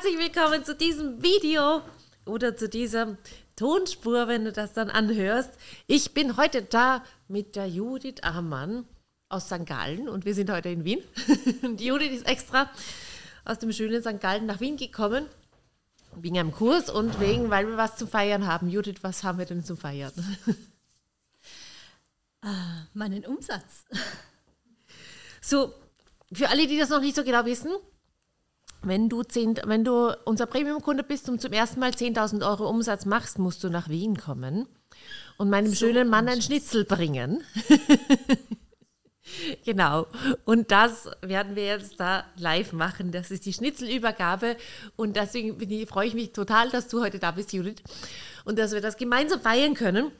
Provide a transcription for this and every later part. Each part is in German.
Herzlich willkommen zu diesem Video oder zu dieser Tonspur, wenn du das dann anhörst. Ich bin heute da mit der Judith Amann aus St. Gallen und wir sind heute in Wien. Und Judith ist extra aus dem schönen St. Gallen nach Wien gekommen, wegen einem Kurs und wegen, weil wir was zu feiern haben. Judith, was haben wir denn zu feiern? Ah, meinen Umsatz. So, für alle, die das noch nicht so genau wissen, wenn du, 10, wenn du unser Premium-Kunde bist und zum ersten Mal 10.000 Euro Umsatz machst, musst du nach Wien kommen und meinem so schönen Mann ein Schnitzel bringen. genau. Und das werden wir jetzt da live machen. Das ist die Schnitzelübergabe. Und deswegen ich, freue ich mich total, dass du heute da bist, Judith. Und dass wir das gemeinsam feiern können.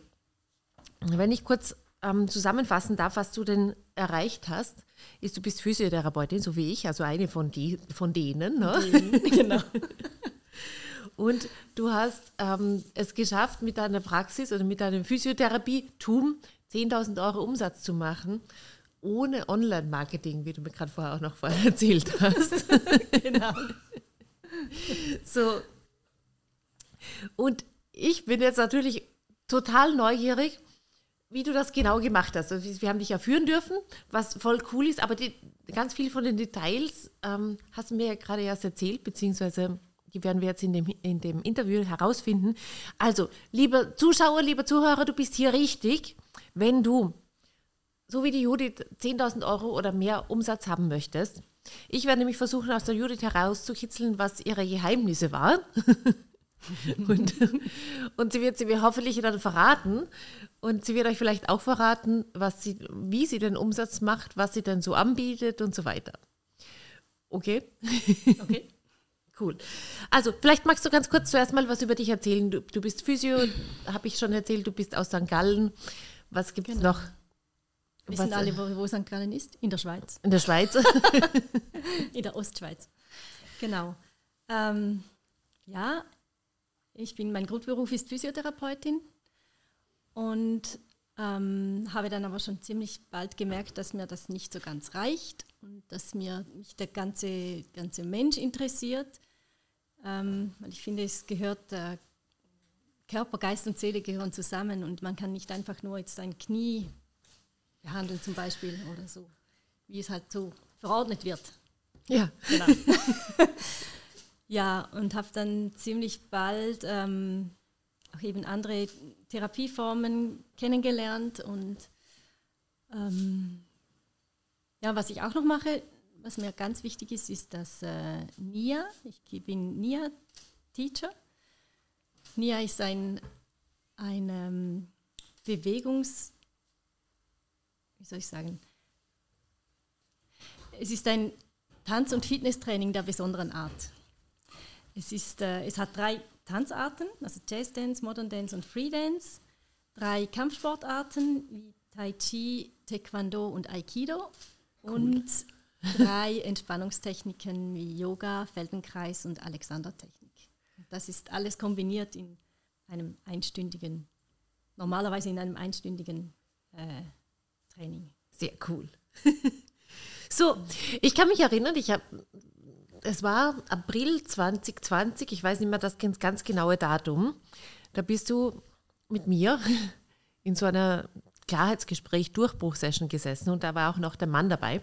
Wenn ich kurz ähm, zusammenfassen darf, was du denn erreicht hast, ist, du bist Physiotherapeutin, so wie ich, also eine von, die, von denen. Ne? genau. Und du hast ähm, es geschafft, mit deiner Praxis oder mit deinem Physiotherapie-Tum 10.000 Euro Umsatz zu machen, ohne Online-Marketing, wie du mir gerade vorher auch noch vorher erzählt hast. genau. So. Und ich bin jetzt natürlich total neugierig, wie du das genau gemacht hast. Also wir haben dich ja führen dürfen, was voll cool ist, aber die, ganz viel von den Details ähm, hast du mir ja gerade erst erzählt, beziehungsweise die werden wir jetzt in dem, in dem Interview herausfinden. Also, lieber Zuschauer, lieber Zuhörer, du bist hier richtig, wenn du, so wie die Judith, 10.000 Euro oder mehr Umsatz haben möchtest. Ich werde nämlich versuchen, aus der Judith herauszukitzeln, was ihre Geheimnisse waren. und, und sie wird sie mir hoffentlich dann verraten. Und sie wird euch vielleicht auch verraten, was sie, wie sie den Umsatz macht, was sie denn so anbietet und so weiter. Okay? Okay. cool. Also, vielleicht magst du ganz kurz zuerst mal was über dich erzählen. Du, du bist Physio, habe ich schon erzählt, du bist aus St. Gallen. Was gibt es genau. noch? Wissen was, alle, wo, wo St. Gallen ist? In der Schweiz. In der Schweiz? In der Ostschweiz. Genau. Ähm, ja, ich bin, mein Grundberuf ist Physiotherapeutin und ähm, habe dann aber schon ziemlich bald gemerkt, dass mir das nicht so ganz reicht und dass mir mich der ganze, ganze Mensch interessiert. Ähm, weil ich finde, es gehört, äh, Körper, Geist und Seele gehören zusammen und man kann nicht einfach nur jetzt ein Knie behandeln zum Beispiel oder so, wie es halt so verordnet wird. Ja, genau. ja, und habe dann ziemlich bald ähm, auch eben andere Therapieformen kennengelernt und ähm, ja, was ich auch noch mache, was mir ganz wichtig ist, ist das äh, NIA. Ich bin NIA-Teacher. NIA ist ein, ein ähm, Bewegungs... Wie soll ich sagen? Es ist ein Tanz- und Fitnesstraining der besonderen Art. Es, ist, äh, es hat drei Tanzarten, also Jazz Dance, Modern Dance und Free Dance, drei Kampfsportarten wie Tai Chi, Taekwondo und Aikido cool. und drei Entspannungstechniken wie Yoga, Feldenkreis und Alexandertechnik. Das ist alles kombiniert in einem einstündigen, normalerweise in einem einstündigen äh, Training. Sehr cool. so, ich kann mich erinnern, ich habe es war April 2020, ich weiß nicht mehr das ganz genaue Datum. Da bist du mit mir in so einer Klarheitsgespräch Durchbruchsession gesessen und da war auch noch der Mann dabei,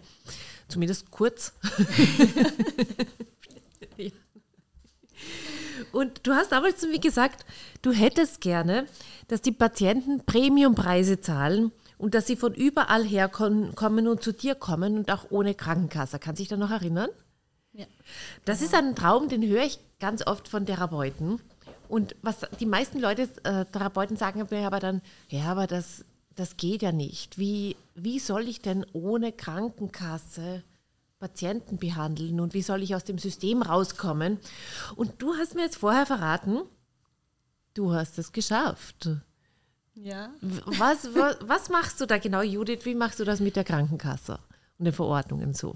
zumindest kurz. und du hast damals zu mir gesagt, du hättest gerne, dass die Patienten Premiumpreise zahlen und dass sie von überall her kommen und zu dir kommen und auch ohne Krankenkasse. Kannst du dich da noch erinnern? Ja. Das ist ein Traum, den höre ich ganz oft von Therapeuten. Und was die meisten Leute, äh, Therapeuten sagen mir aber dann, ja, aber das, das geht ja nicht. Wie, wie soll ich denn ohne Krankenkasse Patienten behandeln und wie soll ich aus dem System rauskommen? Und du hast mir jetzt vorher verraten, du hast es geschafft. Ja. Was, was, was machst du da genau, Judith? Wie machst du das mit der Krankenkasse und den Verordnungen so?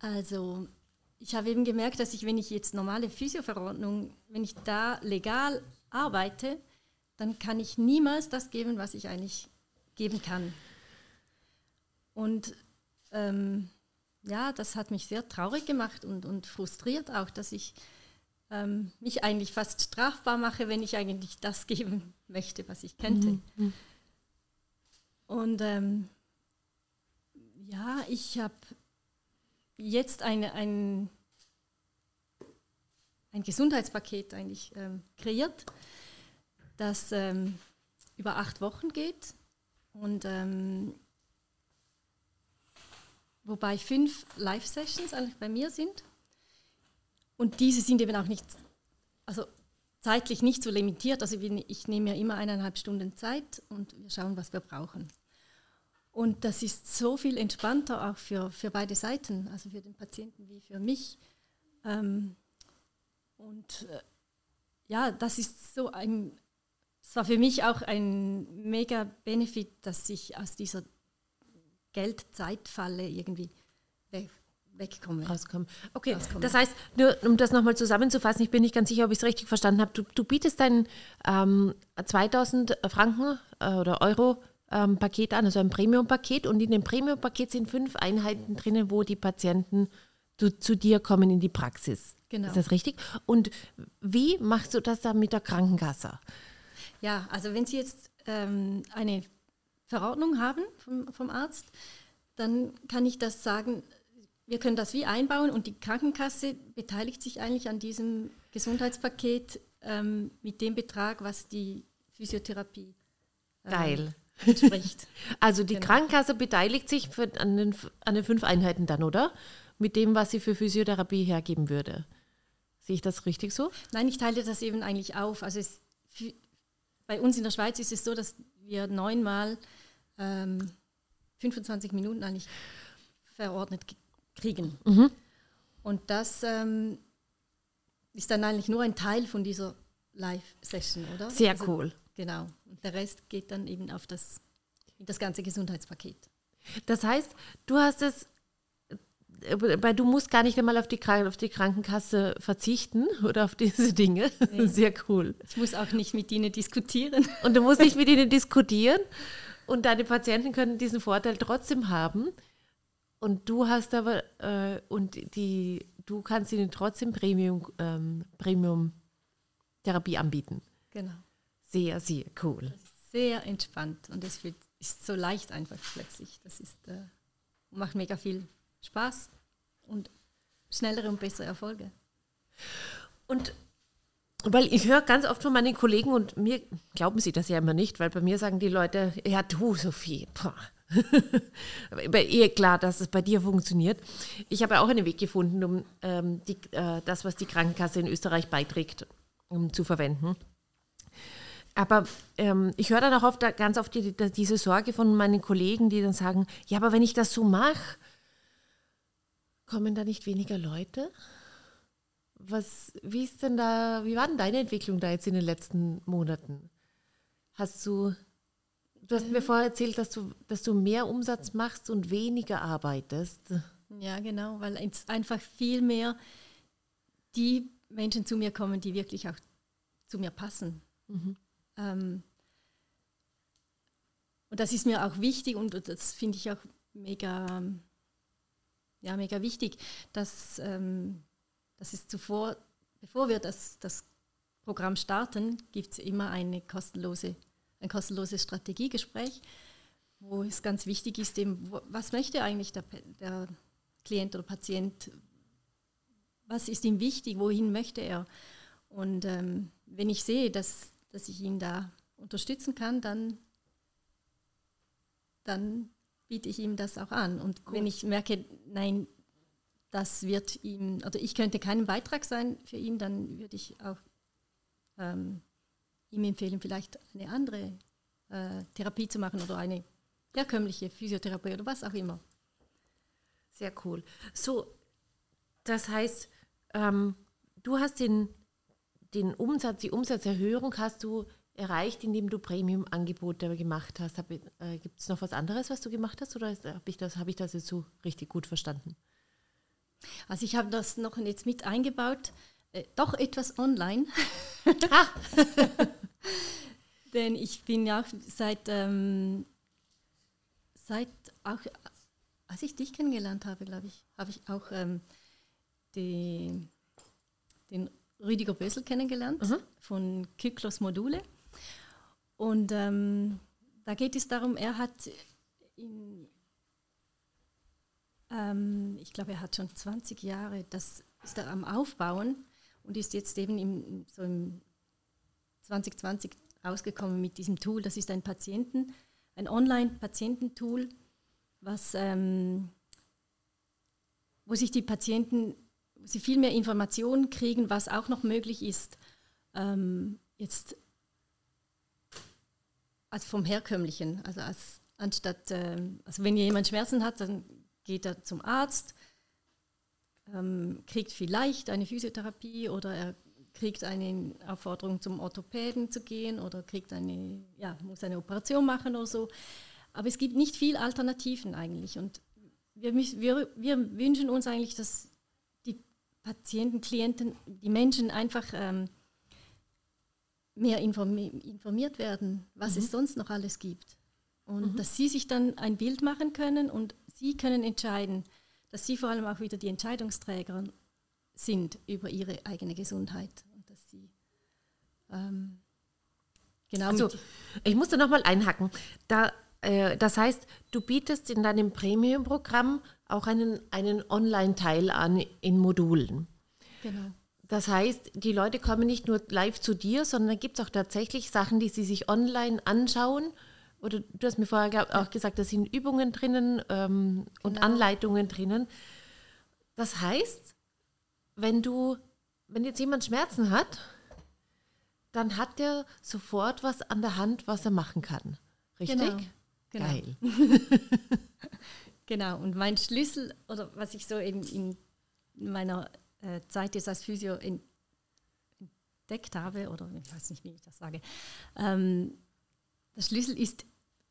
Also ich habe eben gemerkt, dass ich, wenn ich jetzt normale Physioverordnung, wenn ich da legal arbeite, dann kann ich niemals das geben, was ich eigentlich geben kann. Und ähm, ja, das hat mich sehr traurig gemacht und, und frustriert auch, dass ich ähm, mich eigentlich fast strafbar mache, wenn ich eigentlich das geben möchte, was ich könnte. Mhm. Und ähm, ja, ich habe jetzt eine, ein, ein Gesundheitspaket eigentlich ähm, kreiert, das ähm, über acht Wochen geht und ähm, wobei fünf Live-Sessions eigentlich bei mir sind. Und diese sind eben auch nicht, also zeitlich nicht so limitiert. Also ich nehme ja immer eineinhalb Stunden Zeit und wir schauen, was wir brauchen. Und das ist so viel entspannter auch für, für beide Seiten, also für den Patienten wie für mich. Ähm, und äh, ja, das ist so ein, es war für mich auch ein mega Benefit, dass ich aus dieser Geldzeitfalle irgendwie weg, wegkomme. Rauskomme. Okay, rauskomme. das heißt, nur um das nochmal zusammenzufassen, ich bin nicht ganz sicher, ob ich es richtig verstanden habe. Du, du bietest dein ähm, 2000 Franken äh, oder Euro ähm, Paket an, also ein Premium-Paket. Und in dem Premium-Paket sind fünf Einheiten drinnen, wo die Patienten zu, zu dir kommen in die Praxis. Genau. Ist das richtig? Und wie machst du das dann mit der Krankenkasse? Ja, also wenn Sie jetzt ähm, eine Verordnung haben vom, vom Arzt, dann kann ich das sagen, wir können das wie einbauen und die Krankenkasse beteiligt sich eigentlich an diesem Gesundheitspaket ähm, mit dem Betrag, was die Physiotherapie ähm, Geil entspricht. Also die genau. Krankenkasse beteiligt sich für, an, den, an den fünf Einheiten dann, oder? Mit dem, was sie für Physiotherapie hergeben würde. Sehe ich das richtig so? Nein, ich teile das eben eigentlich auf. Also es, bei uns in der Schweiz ist es so, dass wir neunmal ähm, 25 Minuten eigentlich verordnet kriegen. Mhm. Und das ähm, ist dann eigentlich nur ein Teil von dieser Live-Session, oder? Sehr also, cool. Genau. Und der Rest geht dann eben auf das, das ganze Gesundheitspaket. Das heißt, du hast es, weil du musst gar nicht einmal auf die, auf die Krankenkasse verzichten oder auf diese Dinge. Nee. Sehr cool. Ich muss auch nicht mit ihnen diskutieren. Und du musst nicht mit ihnen diskutieren. Und deine Patienten können diesen Vorteil trotzdem haben. Und du hast aber, äh, und die, du kannst ihnen trotzdem Premium, ähm, Premium Therapie anbieten. Genau. Sehr, sehr cool. Sehr entspannt und es wird, ist so leicht einfach plötzlich. Das ist, äh, macht mega viel Spaß und schnellere und bessere Erfolge. Und weil ich höre ganz oft von meinen Kollegen und mir glauben sie das ja immer nicht, weil bei mir sagen die Leute, ja du Sophie, aber eh klar, dass es bei dir funktioniert. Ich habe auch einen Weg gefunden, um ähm, die, äh, das, was die Krankenkasse in Österreich beiträgt, um zu verwenden. Aber ähm, ich höre dann auch oft, ganz oft die, die, diese Sorge von meinen Kollegen, die dann sagen, ja, aber wenn ich das so mache, kommen da nicht weniger Leute? Was, wie ist denn da, wie war denn deine Entwicklung da jetzt in den letzten Monaten? Hast du, du hast mir vorher erzählt, dass du, dass du mehr Umsatz machst und weniger arbeitest. Ja, genau, weil einfach viel mehr die Menschen zu mir kommen, die wirklich auch zu mir passen. Mhm. Ähm, und das ist mir auch wichtig und das finde ich auch mega, ja, mega wichtig, dass, ähm, dass es zuvor, bevor wir das, das Programm starten, gibt es immer eine kostenlose, ein kostenloses Strategiegespräch, wo es ganz wichtig ist, eben, was möchte eigentlich der, der Klient oder Patient, was ist ihm wichtig, wohin möchte er. Und ähm, wenn ich sehe, dass dass ich ihn da unterstützen kann, dann, dann biete ich ihm das auch an. Und cool. wenn ich merke, nein, das wird ihm, oder ich könnte keinen Beitrag sein für ihn, dann würde ich auch ähm, ihm empfehlen, vielleicht eine andere äh, Therapie zu machen oder eine herkömmliche Physiotherapie oder was auch immer. Sehr cool. So, das heißt, ähm, du hast den den Umsatz, die Umsatzerhöhung hast du erreicht, indem du Premium-Angebote gemacht hast. Äh, Gibt es noch was anderes, was du gemacht hast oder habe ich, das, hab ich das jetzt so richtig gut verstanden? Also ich habe das noch jetzt mit eingebaut, äh, doch etwas online. Ah. Denn ich bin ja auch seit, ähm, seit auch als ich dich kennengelernt habe, glaube ich, habe ich auch ähm, die, den Rüdiger Bösel kennengelernt mhm. von Kyklos Module. Und ähm, da geht es darum, er hat in, ähm, ich glaube, er hat schon 20 Jahre, das ist er am Aufbauen und ist jetzt eben im, so im 2020 rausgekommen mit diesem Tool. Das ist ein Patienten, ein Online-Patiententool, was, ähm, wo sich die Patienten, sie viel mehr Informationen kriegen, was auch noch möglich ist, ähm, jetzt als vom herkömmlichen, also als anstatt, ähm, also wenn jemand Schmerzen hat, dann geht er zum Arzt, ähm, kriegt vielleicht eine Physiotherapie oder er kriegt eine Aufforderung zum Orthopäden zu gehen oder kriegt eine, ja, muss eine Operation machen oder so. Aber es gibt nicht viel Alternativen eigentlich. Und wir, wir, wir wünschen uns eigentlich, dass Patienten, Klienten, die Menschen einfach ähm, mehr informi informiert werden, was mhm. es sonst noch alles gibt. Und mhm. dass sie sich dann ein Bild machen können und sie können entscheiden, dass sie vor allem auch wieder die Entscheidungsträger sind über ihre eigene Gesundheit und dass sie ähm, genau. Also, ich muss da nochmal einhacken. Da, äh, das heißt, du bietest in deinem Premium-Programm auch einen, einen Online-Teil an in Modulen. Genau. Das heißt, die Leute kommen nicht nur live zu dir, sondern gibt es auch tatsächlich Sachen, die sie sich online anschauen. Oder du hast mir vorher auch gesagt, da sind Übungen drinnen ähm, und genau. Anleitungen drinnen. Das heißt, wenn du, wenn jetzt jemand Schmerzen hat, dann hat der sofort was an der Hand, was er machen kann. Richtig? Genau. genau. Geil. genau. Und mein Schlüssel, oder was ich so in, in meiner äh, Zeit jetzt als Physio entdeckt habe, oder ich weiß nicht, wie ich das sage, ähm, der Schlüssel ist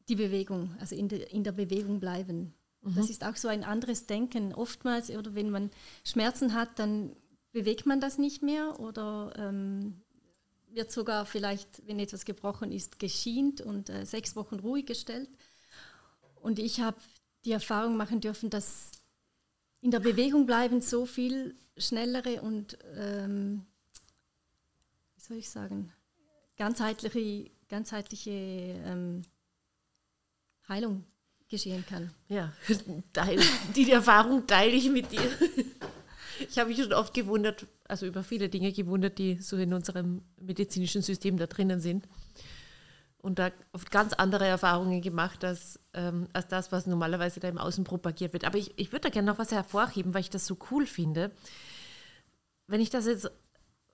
die Bewegung, also in, de, in der Bewegung bleiben. Mhm. Das ist auch so ein anderes Denken. Oftmals, oder wenn man Schmerzen hat, dann bewegt man das nicht mehr oder ähm, wird sogar vielleicht, wenn etwas gebrochen ist, geschient und äh, sechs Wochen ruhig gestellt. Und ich habe die Erfahrung machen dürfen, dass in der Bewegung bleiben so viel schnellere und, ähm, wie soll ich sagen, ganzheitliche, ganzheitliche ähm, Heilung geschehen kann. Ja, die Erfahrung teile ich mit dir. Ich habe mich schon oft gewundert, also über viele Dinge gewundert, die so in unserem medizinischen System da drinnen sind. Und da oft ganz andere Erfahrungen gemacht als, ähm, als das, was normalerweise da im Außen propagiert wird. Aber ich, ich würde da gerne noch was hervorheben, weil ich das so cool finde. Wenn ich das jetzt,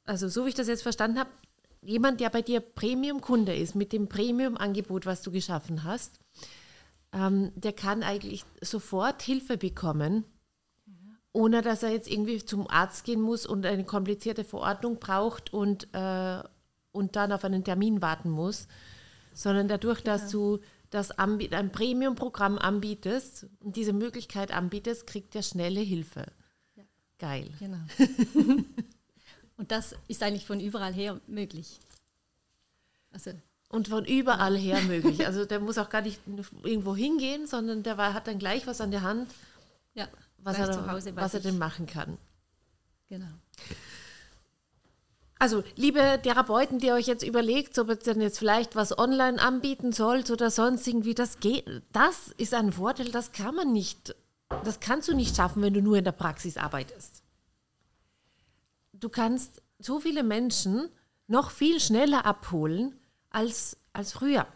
also so wie ich das jetzt verstanden habe, jemand, der bei dir Premium-Kunde ist, mit dem Premium-Angebot, was du geschaffen hast, ähm, der kann eigentlich sofort Hilfe bekommen, ohne dass er jetzt irgendwie zum Arzt gehen muss und eine komplizierte Verordnung braucht und, äh, und dann auf einen Termin warten muss, sondern dadurch, genau. dass du das ein Premium-Programm anbietest und diese Möglichkeit anbietest, kriegt er schnelle Hilfe. Ja. Geil. Genau. und das ist eigentlich von überall her möglich. Also und von überall her möglich. Also der muss auch gar nicht irgendwo hingehen, sondern der war, hat dann gleich was an der Hand, ja, was, er, was er denn machen kann. Genau. Also, liebe Therapeuten, die euch jetzt überlegt, ob ihr denn jetzt vielleicht was online anbieten sollt oder sonst irgendwie, das geht, das ist ein Vorteil, das kann man nicht, das kannst du nicht schaffen, wenn du nur in der Praxis arbeitest. Du kannst so viele Menschen noch viel schneller abholen, als, als früher.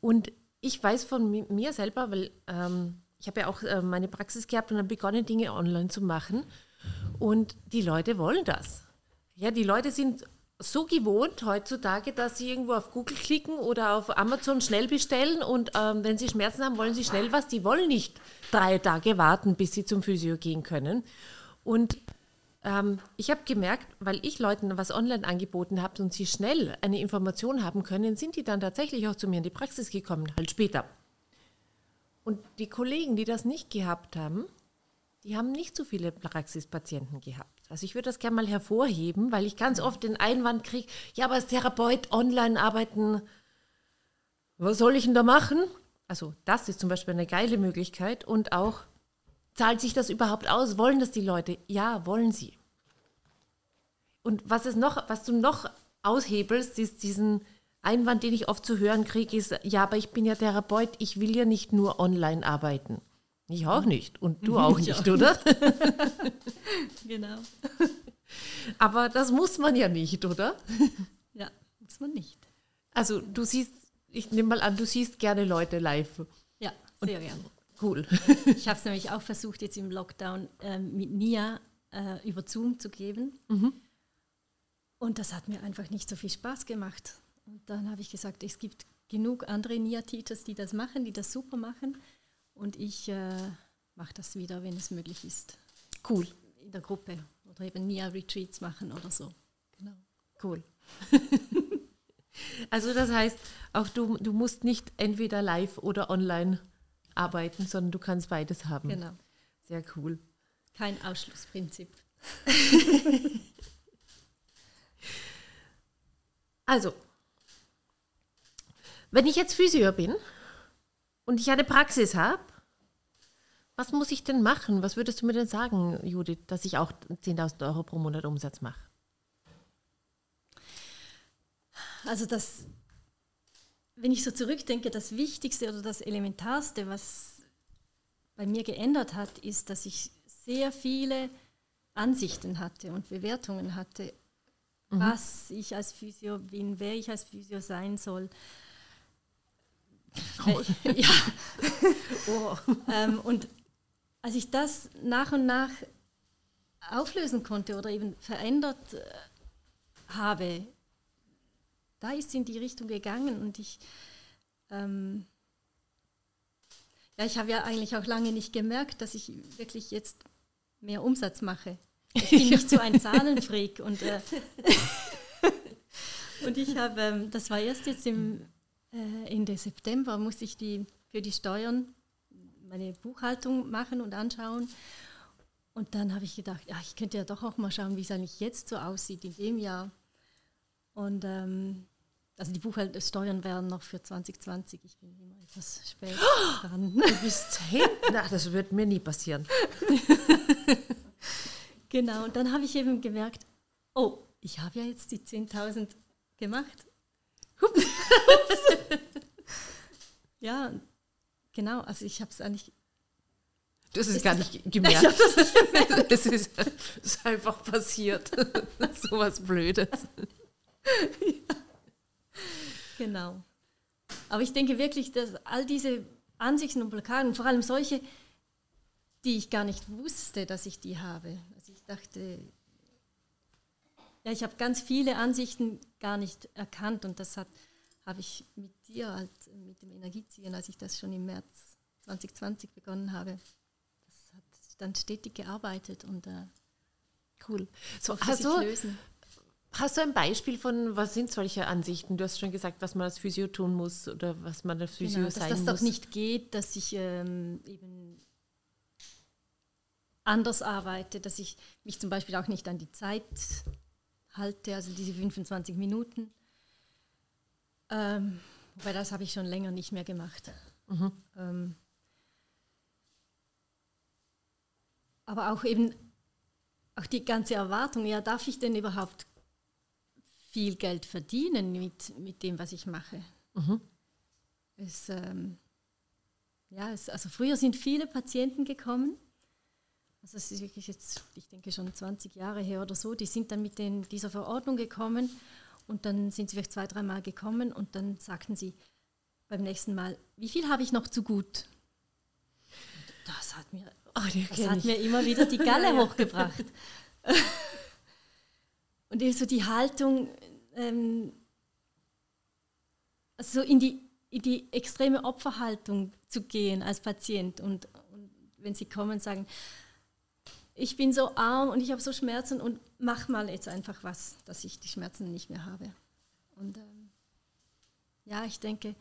Und ich weiß von mir selber, weil ähm, ich habe ja auch äh, meine Praxis gehabt und dann begonnen, Dinge online zu machen. Und die Leute wollen das. Ja, die Leute sind so gewohnt heutzutage, dass sie irgendwo auf Google klicken oder auf Amazon schnell bestellen und ähm, wenn sie Schmerzen haben, wollen sie schnell was. Die wollen nicht drei Tage warten, bis sie zum Physio gehen können. Und ähm, ich habe gemerkt, weil ich Leuten was online angeboten habe und sie schnell eine Information haben können, sind die dann tatsächlich auch zu mir in die Praxis gekommen, halt später. Und die Kollegen, die das nicht gehabt haben, die haben nicht so viele Praxispatienten gehabt. Also ich würde das gerne mal hervorheben, weil ich ganz oft den Einwand kriege, ja, aber als Therapeut online arbeiten, was soll ich denn da machen? Also das ist zum Beispiel eine geile Möglichkeit und auch zahlt sich das überhaupt aus? Wollen das die Leute? Ja, wollen sie. Und was, ist noch, was du noch aushebelst, ist diesen Einwand, den ich oft zu hören kriege, ist, ja, aber ich bin ja Therapeut, ich will ja nicht nur online arbeiten. Ich auch nicht. Und du auch nicht, oder? genau. Aber das muss man ja nicht, oder? Ja, muss man nicht. Also du siehst, ich nehme mal an, du siehst gerne Leute live. Ja, sehr gerne. Cool. Ich habe es nämlich auch versucht, jetzt im Lockdown äh, mit Nia äh, über Zoom zu geben. Mhm. Und das hat mir einfach nicht so viel Spaß gemacht. Und dann habe ich gesagt, es gibt genug andere Nia-Teachers, die das machen, die das super machen. Und ich äh, mache das wieder, wenn es möglich ist. Cool. In der Gruppe oder eben Nia-Retreats machen oder so. Genau. Cool. also das heißt, auch du, du musst nicht entweder live oder online arbeiten, sondern du kannst beides haben. Genau. Sehr cool. Kein Ausschlussprinzip. Also, wenn ich jetzt Physio bin und ich eine Praxis habe, was muss ich denn machen? Was würdest du mir denn sagen, Judith, dass ich auch 10.000 Euro pro Monat Umsatz mache? Also das, wenn ich so zurückdenke, das Wichtigste oder das Elementarste, was bei mir geändert hat, ist, dass ich sehr viele Ansichten hatte und Bewertungen hatte, mhm. was ich als Physio bin, wer ich als Physio sein soll. Oh. ja. oh. ähm, und als ich das nach und nach auflösen konnte oder eben verändert äh, habe, da ist es in die Richtung gegangen und ich, ähm, ja, ich habe ja eigentlich auch lange nicht gemerkt, dass ich wirklich jetzt mehr Umsatz mache. Ich bin nicht so ein Zahlenfreak und, äh, und ich habe, ähm, das war erst jetzt im äh, Ende September, musste ich die für die Steuern meine Buchhaltung machen und anschauen. Und dann habe ich gedacht, ja, ich könnte ja doch auch mal schauen, wie es eigentlich jetzt so aussieht in dem Jahr. Und ähm, also die Buchhaltungssteuern wären noch für 2020. Ich bin immer etwas spät dran. Du bist hinten. Ach, das wird mir nie passieren. genau, und dann habe ich eben gemerkt, oh, ich habe ja jetzt die 10.000 gemacht. Ja, Genau, also ich habe es eigentlich. Du hast es gar nicht gemerkt. es ist, ist, einfach passiert. so was Blödes. ja. Genau. Aber ich denke wirklich, dass all diese Ansichten und Blockaden, vor allem solche, die ich gar nicht wusste, dass ich die habe. Also ich dachte, ja, ich habe ganz viele Ansichten gar nicht erkannt und das hat habe ich mit dir, halt, mit dem Energieziehen, als ich das schon im März 2020 begonnen habe, das hat dann stetig gearbeitet und äh, cool. So, hast, du, hast du ein Beispiel von, was sind solche Ansichten? Du hast schon gesagt, was man als Physio tun muss oder was man als Physio genau, sein muss. Dass das doch nicht geht, dass ich ähm, eben anders arbeite, dass ich mich zum Beispiel auch nicht an die Zeit halte, also diese 25 Minuten ähm, wobei das habe ich schon länger nicht mehr gemacht. Mhm. Ähm, aber auch eben auch die ganze Erwartung, ja, darf ich denn überhaupt viel Geld verdienen mit, mit dem, was ich mache? Mhm. Es, ähm, ja, es, also früher sind viele Patienten gekommen, also es ist wirklich jetzt, ich denke schon 20 Jahre her oder so, die sind dann mit den, dieser Verordnung gekommen und dann sind sie vielleicht zwei, dreimal gekommen und dann sagten sie beim nächsten Mal, wie viel habe ich noch zu gut? Das hat mir, oh, das hat mir immer wieder die Galle ja, hochgebracht. und eben so die Haltung, ähm, also in die, in die extreme Opferhaltung zu gehen als Patient und, und wenn sie kommen, sagen, ich bin so arm und ich habe so Schmerzen und mach mal jetzt einfach was, dass ich die Schmerzen nicht mehr habe. Und ähm, ja, ich denke,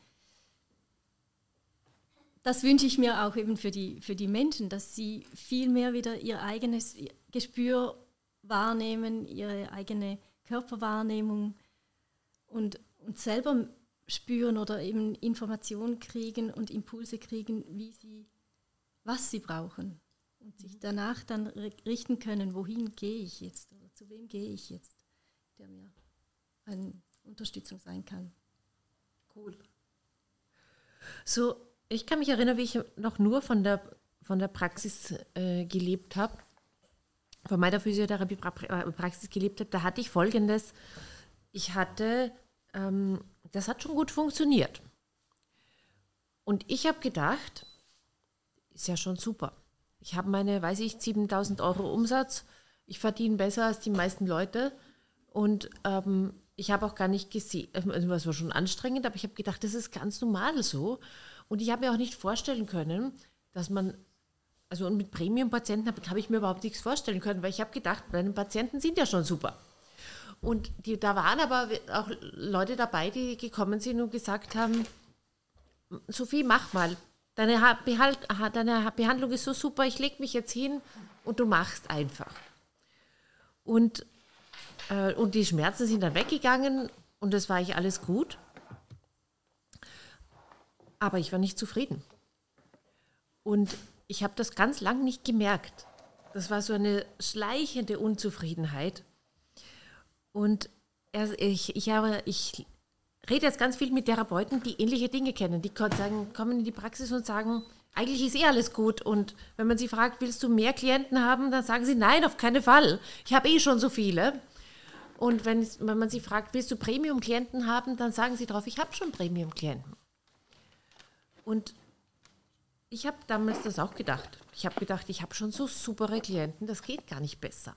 das wünsche ich mir auch eben für die, für die Menschen, dass sie viel mehr wieder ihr eigenes Gespür wahrnehmen, ihre eigene Körperwahrnehmung und, und selber spüren oder eben Informationen kriegen und Impulse kriegen, wie sie, was sie brauchen und sich danach dann richten können, wohin gehe ich jetzt oder zu wem gehe ich jetzt, der mir eine Unterstützung sein kann. Cool. So, ich kann mich erinnern, wie ich noch nur von der, von der Praxis äh, gelebt habe, von meiner Physiotherapie-Praxis gelebt habe. Da hatte ich folgendes: Ich hatte, ähm, das hat schon gut funktioniert. Und ich habe gedacht, ist ja schon super. Ich habe meine, weiß ich, 7000 Euro Umsatz. Ich verdiene besser als die meisten Leute. Und ähm, ich habe auch gar nicht gesehen, also es war schon anstrengend, aber ich habe gedacht, das ist ganz normal so. Und ich habe mir auch nicht vorstellen können, dass man, also und mit Premium-Patienten habe hab ich mir überhaupt nichts vorstellen können, weil ich habe gedacht, meine Patienten sind ja schon super. Und die, da waren aber auch Leute dabei, die gekommen sind und gesagt haben, Sophie, mach mal. Deine, Behalt, deine Behandlung ist so super, ich lege mich jetzt hin und du machst einfach. Und, äh, und die Schmerzen sind dann weggegangen und es war ich alles gut. Aber ich war nicht zufrieden. Und ich habe das ganz lang nicht gemerkt. Das war so eine schleichende Unzufriedenheit. Und ich, ich, habe, ich rede jetzt ganz viel mit Therapeuten, die ähnliche Dinge kennen. Die sagen, kommen in die Praxis und sagen, eigentlich ist eh alles gut. Und wenn man sie fragt, willst du mehr Klienten haben, dann sagen sie, nein, auf keinen Fall. Ich habe eh schon so viele. Und wenn, wenn man sie fragt, willst du Premium-Klienten haben, dann sagen sie drauf, ich habe schon Premium-Klienten. Und ich habe damals das auch gedacht. Ich habe gedacht, ich habe schon so supere Klienten, das geht gar nicht besser.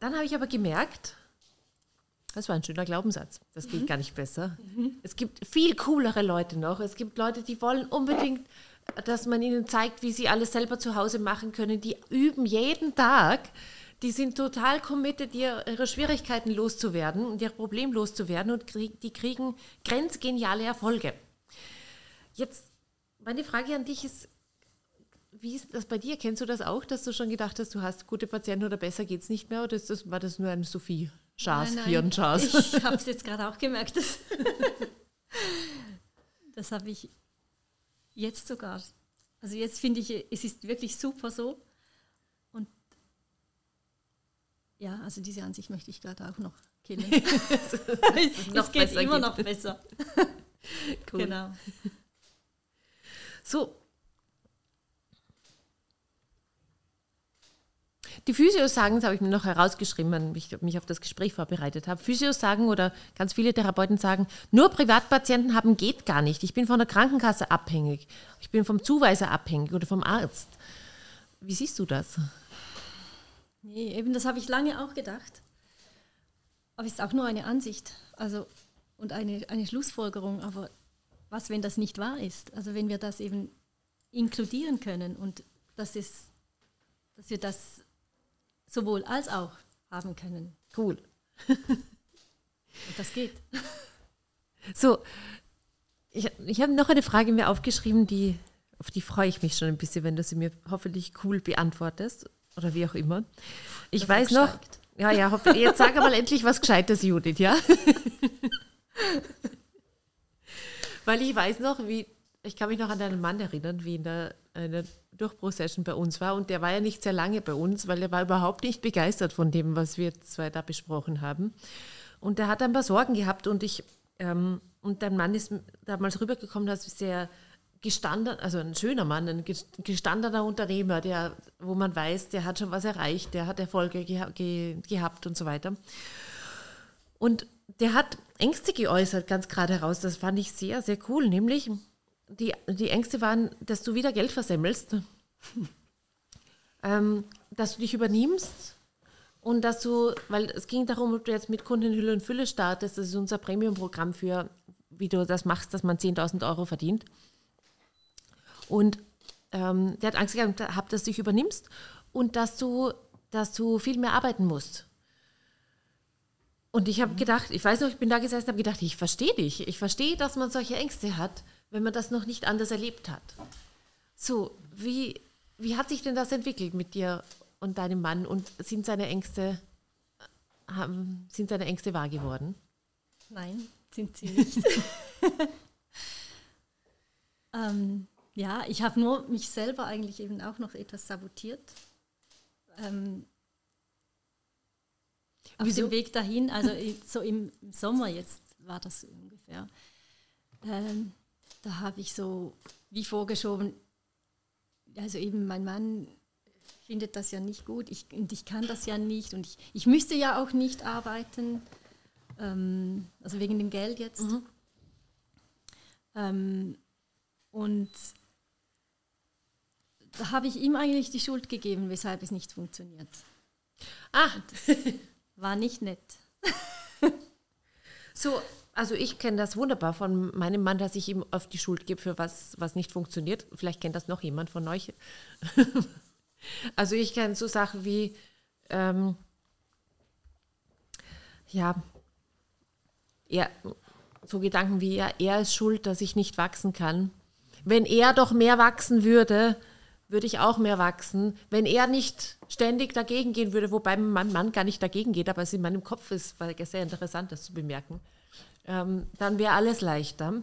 Dann habe ich aber gemerkt, das war ein schöner Glaubenssatz. Das geht mhm. gar nicht besser. Mhm. Es gibt viel coolere Leute noch. Es gibt Leute, die wollen unbedingt, dass man ihnen zeigt, wie sie alles selber zu Hause machen können. Die üben jeden Tag. Die sind total committed, ihre Schwierigkeiten loszuwerden und ihr Problem loszuwerden und die kriegen grenzgeniale Erfolge. Jetzt, meine Frage an dich ist, wie ist das bei dir? Kennst du das auch, dass du schon gedacht hast, du hast gute Patienten oder besser geht es nicht mehr? Oder das, war das nur eine Sophie? Chas, Hirnchas. Ich habe es jetzt gerade auch gemerkt. Das, das habe ich jetzt sogar. Also jetzt finde ich, es ist wirklich super so. Und ja, also diese Ansicht möchte ich gerade auch noch killen. es, noch geht immer geht. noch besser. cool. Genau. So, Die Physios sagen, das habe ich mir noch herausgeschrieben, wenn ich mich auf das Gespräch vorbereitet habe. Physios sagen oder ganz viele Therapeuten sagen, nur Privatpatienten haben geht gar nicht. Ich bin von der Krankenkasse abhängig. Ich bin vom Zuweiser abhängig oder vom Arzt. Wie siehst du das? Nee, eben das habe ich lange auch gedacht. Aber es ist auch nur eine Ansicht also, und eine, eine Schlussfolgerung. Aber was, wenn das nicht wahr ist? Also wenn wir das eben inkludieren können und das ist, dass wir das sowohl als auch haben können. Cool. Und das geht. So, ich, ich habe noch eine Frage mir aufgeschrieben, die, auf die freue ich mich schon ein bisschen, wenn du sie mir hoffentlich cool beantwortest oder wie auch immer. Ich das weiß noch, ja, ja, hoffe, jetzt sag aber endlich was Gescheites, Judith, ja? Weil ich weiß noch, wie, ich kann mich noch an deinen Mann erinnern, wie in der, in der Durchbruchsession bei uns war. Und der war ja nicht sehr lange bei uns, weil er war überhaupt nicht begeistert von dem, was wir zwei da besprochen haben. Und er hat ein paar Sorgen gehabt und ich, ähm, und dein Mann ist damals rübergekommen als sehr gestanden, also ein schöner Mann, ein gestandener Unternehmer, der, wo man weiß, der hat schon was erreicht, der hat Erfolge geha ge gehabt und so weiter. Und der hat Ängste geäußert, ganz gerade heraus. Das fand ich sehr, sehr cool. Nämlich, die, die Ängste waren, dass du wieder Geld versemmelst, ähm, dass du dich übernimmst und dass du, weil es ging darum, ob du jetzt mit Kunden Hülle und Fülle startest, das ist unser Premium-Programm für, wie du das machst, dass man 10.000 Euro verdient. Und ähm, der hat Angst gehabt, dass du dich übernimmst und dass du, dass du viel mehr arbeiten musst. Und ich habe gedacht, ich weiß noch, ich bin da gesessen und habe gedacht, ich verstehe dich. Ich verstehe, dass man solche Ängste hat wenn man das noch nicht anders erlebt hat. So, wie, wie hat sich denn das entwickelt mit dir und deinem Mann und sind seine Ängste, haben, sind seine Ängste wahr geworden? Nein, sind sie nicht. ähm, Ja, ich habe nur mich selber eigentlich eben auch noch etwas sabotiert. Ähm, auf Wieso? dem Weg dahin, also so im Sommer jetzt war das ungefähr. Ähm, da habe ich so wie vorgeschoben, also eben mein Mann findet das ja nicht gut ich, und ich kann das ja nicht und ich, ich müsste ja auch nicht arbeiten, ähm, also wegen dem Geld jetzt. Ähm, und da habe ich ihm eigentlich die Schuld gegeben, weshalb es nicht funktioniert. Ah, War nicht nett. so, also ich kenne das wunderbar von meinem Mann, dass ich ihm oft die Schuld gebe für was, was nicht funktioniert. Vielleicht kennt das noch jemand von euch. also ich kenne so Sachen wie, ähm, ja, er, so Gedanken wie, ja, er ist schuld, dass ich nicht wachsen kann. Wenn er doch mehr wachsen würde, würde ich auch mehr wachsen. Wenn er nicht ständig dagegen gehen würde, wobei mein Mann gar nicht dagegen geht, aber es in meinem Kopf ist, war sehr interessant, das zu bemerken, ähm, dann wäre alles leichter.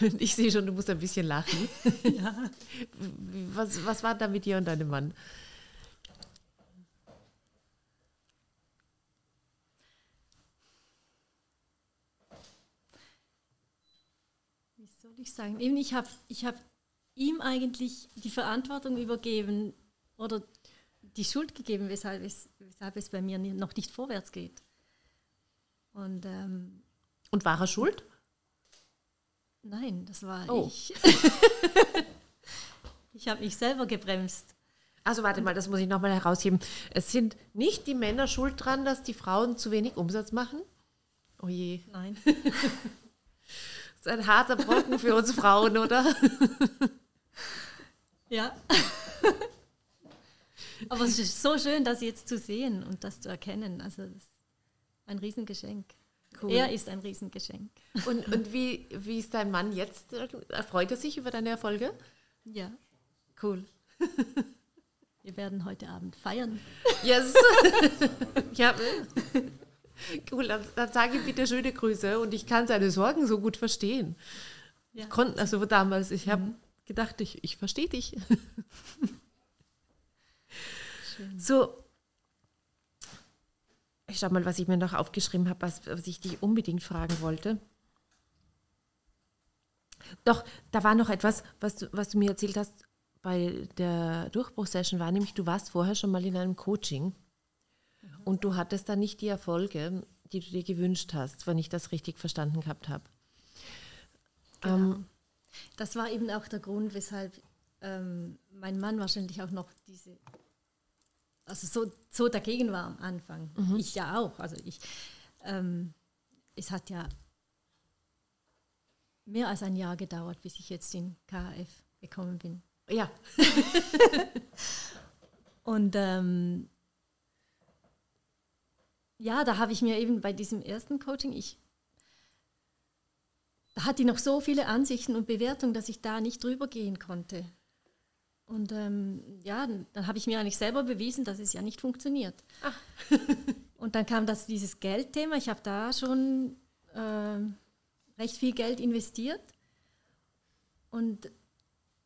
Und ich sehe schon, du musst ein bisschen lachen. Ja. Was, was war da mit dir und deinem Mann? Wie soll ich sagen? Eben, ich habe ich hab ihm eigentlich die Verantwortung übergeben oder die Schuld gegeben, weshalb es, weshalb es bei mir noch nicht vorwärts geht. Und ähm, Und war er schuld? nein, das war Oh. ich. ich habe mich selber gebremst. Also warte mal, das muss ich nochmal herausheben. Es sind nicht die Männer schuld dran, dass die Frauen zu wenig Umsatz machen? Oh je, Nein. das ist ein harter Brocken für uns Frauen, oder? Ja. Aber es ist so schön, das jetzt zu sehen und das zu erkennen. Also das ein Riesengeschenk. Cool. Er ist ein Riesengeschenk. Und, und wie, wie ist dein Mann jetzt? Freut er sich über deine Erfolge? Ja, Cool. wir werden heute Abend feiern. Yes. ja. Cool, dann, dann sage ihm bitte schöne Grüße und ich kann seine Sorgen so gut verstehen. Ja. Konnten, also damals, ich habe gedacht, ich, ich verstehe dich. Schön. So, ich schau mal, was ich mir noch aufgeschrieben habe, was, was ich dich unbedingt fragen wollte. Doch, da war noch etwas, was du, was du mir erzählt hast bei der Durchbruchsession, war nämlich, du warst vorher schon mal in einem Coaching und du hattest da nicht die Erfolge, die du dir gewünscht hast, wenn ich das richtig verstanden gehabt habe. Genau. das war eben auch der Grund, weshalb ähm, mein Mann wahrscheinlich auch noch diese, also so, so dagegen war am Anfang. Ich ja auch. Also ich, ähm, es hat ja mehr als ein Jahr gedauert, bis ich jetzt in KF gekommen bin. Ja, Und ähm, ja, da habe ich mir eben bei diesem ersten Coaching, ich da hatte ich noch so viele Ansichten und Bewertungen, dass ich da nicht drüber gehen konnte. Und ähm, ja, dann, habe ich mir eigentlich selber bewiesen, dass es ja nicht funktioniert. und dann kam das dieses Geldthema. Ich habe da schon ähm, recht viel Geld investiert. Und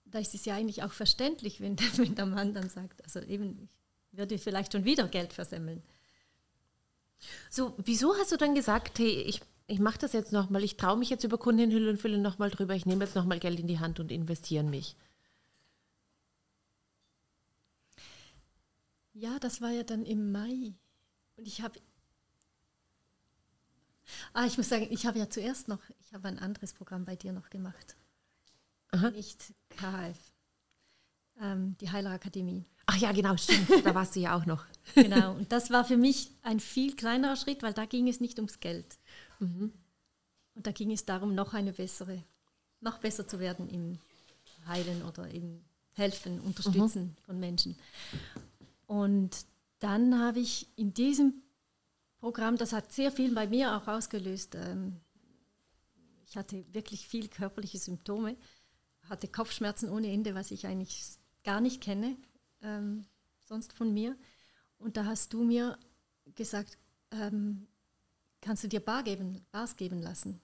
da ist es ja eigentlich auch verständlich, wenn, wenn der Mann dann sagt, also eben, ich würde vielleicht schon wieder Geld versemmeln. So, wieso hast du dann gesagt, hey, ich, ich mache das jetzt nochmal, ich traue mich jetzt über Kunden Hülle und Fülle nochmal drüber, ich nehme jetzt nochmal Geld in die Hand und investiere in mich? Ja, das war ja dann im Mai. Und ich habe. Ah, ich muss sagen, ich habe ja zuerst noch, ich habe ein anderes Programm bei dir noch gemacht. Aha. Nicht KF. Ähm, die Heilerakademie. Ach ja, genau, stimmt, da warst du ja auch noch. Genau. Und das war für mich ein viel kleinerer Schritt, weil da ging es nicht ums Geld. Und da ging es darum, noch eine bessere, noch besser zu werden im Heilen oder im Helfen, Unterstützen von Menschen. Und dann habe ich in diesem Programm, das hat sehr viel bei mir auch ausgelöst. Ähm, ich hatte wirklich viel körperliche Symptome, hatte Kopfschmerzen ohne Ende, was ich eigentlich gar nicht kenne, ähm, sonst von mir. Und da hast du mir gesagt, ähm, kannst du dir Bar geben, Bars geben lassen.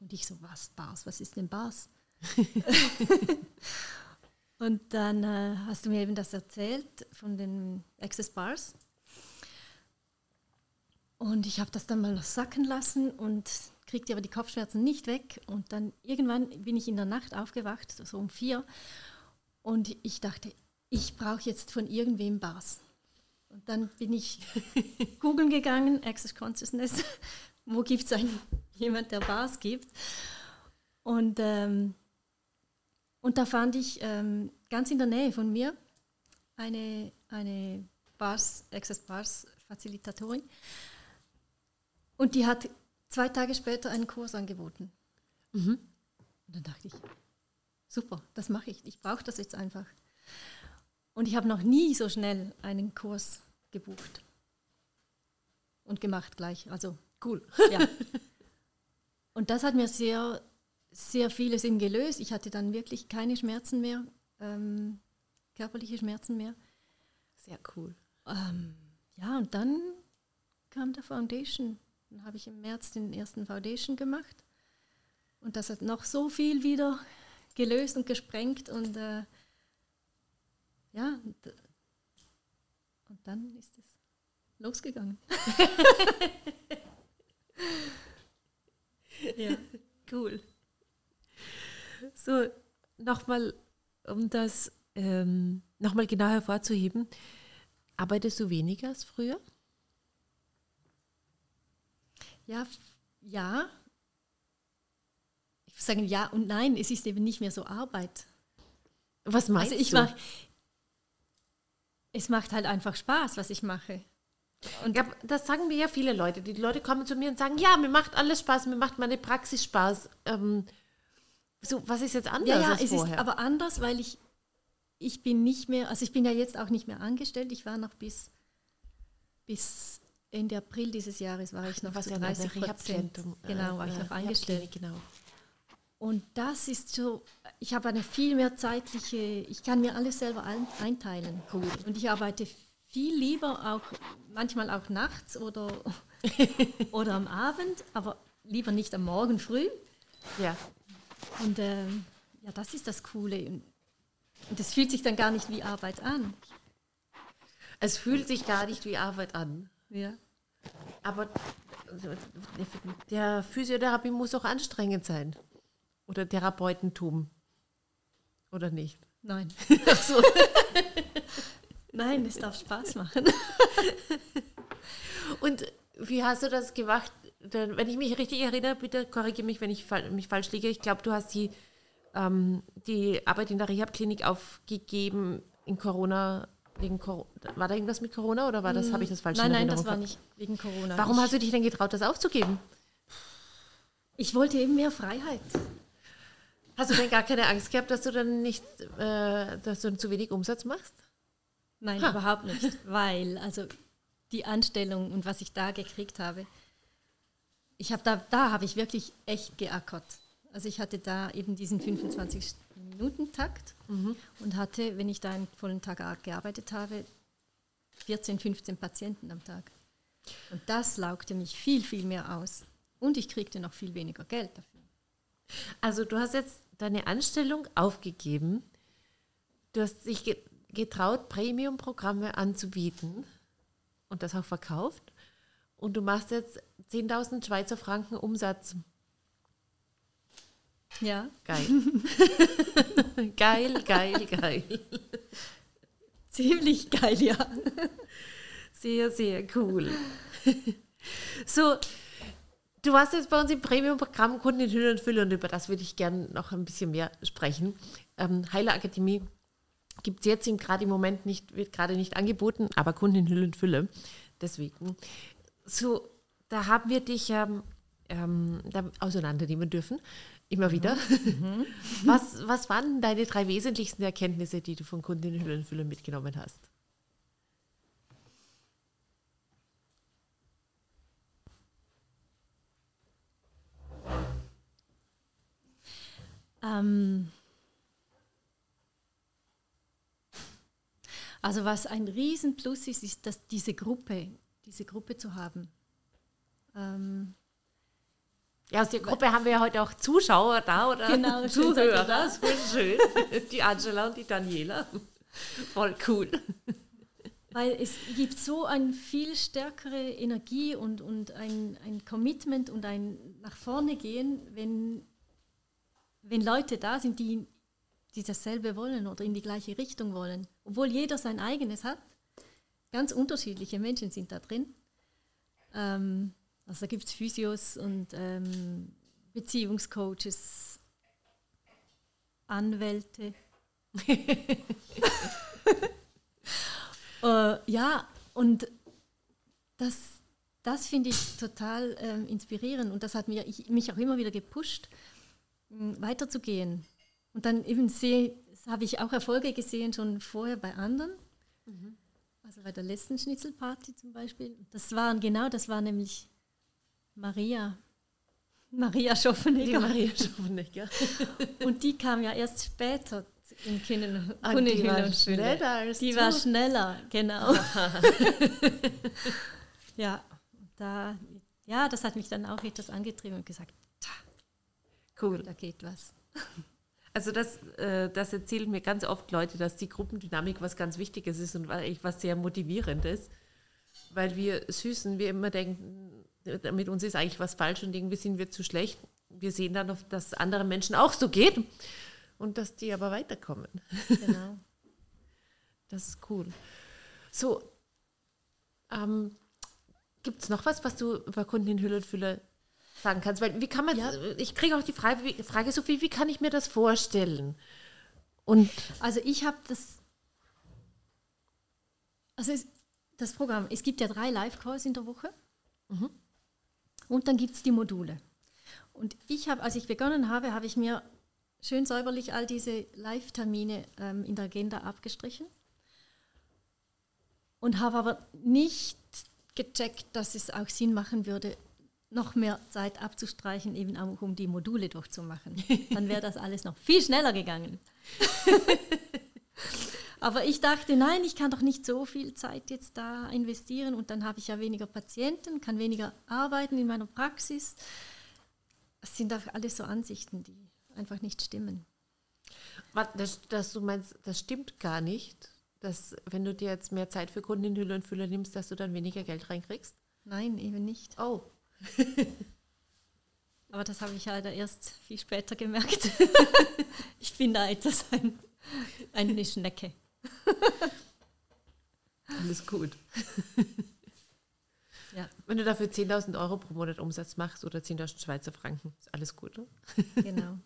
Und ich so, was, Bars, was ist denn Bars? und dann äh, hast du mir eben das erzählt von den Access Bars. Und ich habe das dann mal noch sacken lassen und kriegte aber die Kopfschmerzen nicht weg. Und dann irgendwann bin ich in der Nacht aufgewacht, so um vier. Und ich dachte, ich brauche jetzt von irgendwem Bars. Und dann bin ich googeln gegangen, Access Consciousness, wo gibt es jemand, der Bars gibt. Und, ähm, und da fand ich ähm, ganz in der Nähe von mir eine, eine Bars, Access Bars Facilitatorin. Und die hat zwei Tage später einen Kurs angeboten. Mhm. Und dann dachte ich, super, das mache ich. Ich brauche das jetzt einfach. Und ich habe noch nie so schnell einen Kurs gebucht und gemacht gleich. Also cool. Ja. Und das hat mir sehr, sehr vieles in gelöst. Ich hatte dann wirklich keine Schmerzen mehr, ähm, körperliche Schmerzen mehr. Sehr cool. Ähm, ja, und dann kam der Foundation. Dann habe ich im März den ersten Foundation gemacht. Und das hat noch so viel wieder gelöst und gesprengt. Und äh, ja, und, und dann ist es losgegangen. ja, cool. So, nochmal, um das ähm, nochmal genau hervorzuheben, arbeitest du weniger als früher? Ja, ja. Ich würde sagen ja und nein, es ist eben nicht mehr so Arbeit. Was meinst also ich du? Mach, es macht halt einfach Spaß, was ich mache. Und ja, das sagen mir ja viele Leute. Die Leute kommen zu mir und sagen, ja, mir macht alles Spaß, mir macht meine Praxis Spaß. Ähm, so, was ist jetzt anders ja, ja, als es vorher? ist aber anders, weil ich, ich bin nicht mehr, also ich bin ja jetzt auch nicht mehr angestellt. Ich war noch bis, bis Ende April dieses Jahres war ich noch was zu ja 30 Prozent. Genau, war ich noch angestellt. Genau. Und das ist so, ich habe eine viel mehr zeitliche, ich kann mir alles selber ein, einteilen. Cool. Und ich arbeite viel lieber auch, manchmal auch nachts oder, oder am Abend, aber lieber nicht am Morgen früh. Ja. Und ähm, ja, das ist das Coole. Und es fühlt sich dann gar nicht wie Arbeit an. Es fühlt sich gar nicht wie Arbeit an. Ja. Aber der Physiotherapie muss auch anstrengend sein. Oder Therapeutentum. Oder nicht? Nein. Ach so. Nein, es darf Spaß machen. Und wie hast du das gemacht? Wenn ich mich richtig erinnere, bitte korrigiere mich, wenn ich mich falsch liege. Ich glaube, du hast die, ähm, die Arbeit in der Reha-Klinik aufgegeben in Corona. Wegen Cor war da irgendwas mit Corona oder war das, habe ich das falsch Nein, nein, das war nicht wegen Corona. Warum ich, hast du dich denn getraut, das aufzugeben? Ich wollte eben mehr Freiheit. Hast du denn gar keine Angst gehabt, dass du dann nicht, äh, dass du zu wenig Umsatz machst? Nein, ha. überhaupt nicht, weil also die Anstellung und was ich da gekriegt habe, ich habe da, da habe ich wirklich echt geackert. Also ich hatte da eben diesen 25-Minuten-Takt mhm. und hatte, wenn ich da einen vollen Tag gearbeitet habe, 14, 15 Patienten am Tag. Und das laugte mich viel, viel mehr aus. Und ich kriegte noch viel weniger Geld dafür. Also du hast jetzt deine Anstellung aufgegeben. Du hast dich getraut, Premium-Programme anzubieten und das auch verkauft. Und du machst jetzt 10.000 Schweizer Franken Umsatz. Ja. Geil. geil, geil, geil. Ziemlich geil, ja. Sehr, sehr cool. so, du warst jetzt bei uns im Premium-Programm Kunden in Hülle und Fülle und über das würde ich gerne noch ein bisschen mehr sprechen. Ähm, Heiler Akademie gibt es jetzt gerade im Moment nicht, wird gerade nicht angeboten, aber Kunden in Hülle und Fülle. Deswegen. So, da haben wir dich ähm, ähm, auseinandernehmen dürfen, immer wieder. Mhm. Was, was waren deine drei wesentlichsten Erkenntnisse, die du von Kunden in Hülle und Fülle mitgenommen hast? Ähm, Also was ein Riesenplus ist, ist, dass diese Gruppe, diese Gruppe zu haben. Ähm, Ja, aus der Gruppe haben wir ja heute auch Zuschauer da oder Genau, Zuhörer. Das ist schön. Die Angela und die Daniela. Voll cool. Weil es gibt so eine viel stärkere Energie und, und ein, ein Commitment und ein nach vorne gehen, wenn, wenn Leute da sind, die, die dasselbe wollen oder in die gleiche Richtung wollen. Obwohl jeder sein eigenes hat. Ganz unterschiedliche Menschen sind da drin. Ähm, also da gibt es Physios und ähm, Beziehungscoaches, Anwälte. äh, ja, und das, das finde ich total ähm, inspirierend und das hat mir, ich, mich auch immer wieder gepusht, mh, weiterzugehen. Und dann eben habe ich auch Erfolge gesehen schon vorher bei anderen. Also bei der letzten Schnitzelparty zum Beispiel. Das waren genau, das war nämlich Maria. Maria Die Schoffenegger. Maria Schoffenegger. Und die kam ja erst später in Kinnen Ah, die war und schneller als Die du. war schneller, genau. ja, da, ja, das hat mich dann auch etwas angetrieben und gesagt, Cool. da geht was. Also das, äh, das erzählen mir ganz oft Leute, dass die Gruppendynamik was ganz Wichtiges ist und eigentlich was sehr Motivierendes. Weil wir Süßen, wir immer denken, mit uns ist eigentlich was falsch und irgendwie sind wir zu schlecht. Wir sehen dann, oft, dass andere Menschen auch so geht und dass die aber weiterkommen. Genau. Das ist cool. So, ähm, gibt es noch was, was du über Kunden in Hülle und Fülle sagen kannst? Weil wie kann man, Ja. ich kriege auch die Frage, wie, Frage Sophie, wie kann ich mir das vorstellen? Und Also ich habe das, also es, das Programm, es gibt ja drei Live-Calls in der Woche und dann gibt es die Module. Und ich habe, als ich begonnen habe, habe ich mir schön säuberlich all diese Live-Termine ähm, in der Agenda abgestrichen und habe aber nicht gecheckt, dass es auch Sinn machen würde, noch mehr Zeit abzustreichen, eben auch um die Module durchzumachen. Dann wäre das alles noch viel schneller gegangen. Aber ich dachte, nein, ich kann doch nicht so viel Zeit jetzt da investieren und dann habe ich ja weniger Patienten, kann weniger arbeiten in meiner Praxis. Das sind auch alles so Ansichten, die einfach nicht stimmen. Warte, das, das, du meinst, das stimmt gar nicht, dass wenn du dir jetzt mehr Zeit für Kunden in Hülle und Fülle nimmst, dass du dann weniger Geld reinkriegst? Nein, eben nicht. Oh, Aber das habe ich leider erst viel später gemerkt. ich bin da etwas ein, eine Schnecke. alles gut. Ja, Wenn du dafür 10.000 Euro pro Monat Umsatz machst oder 10.000 Schweizer Franken, ist alles gut. Oder? genau.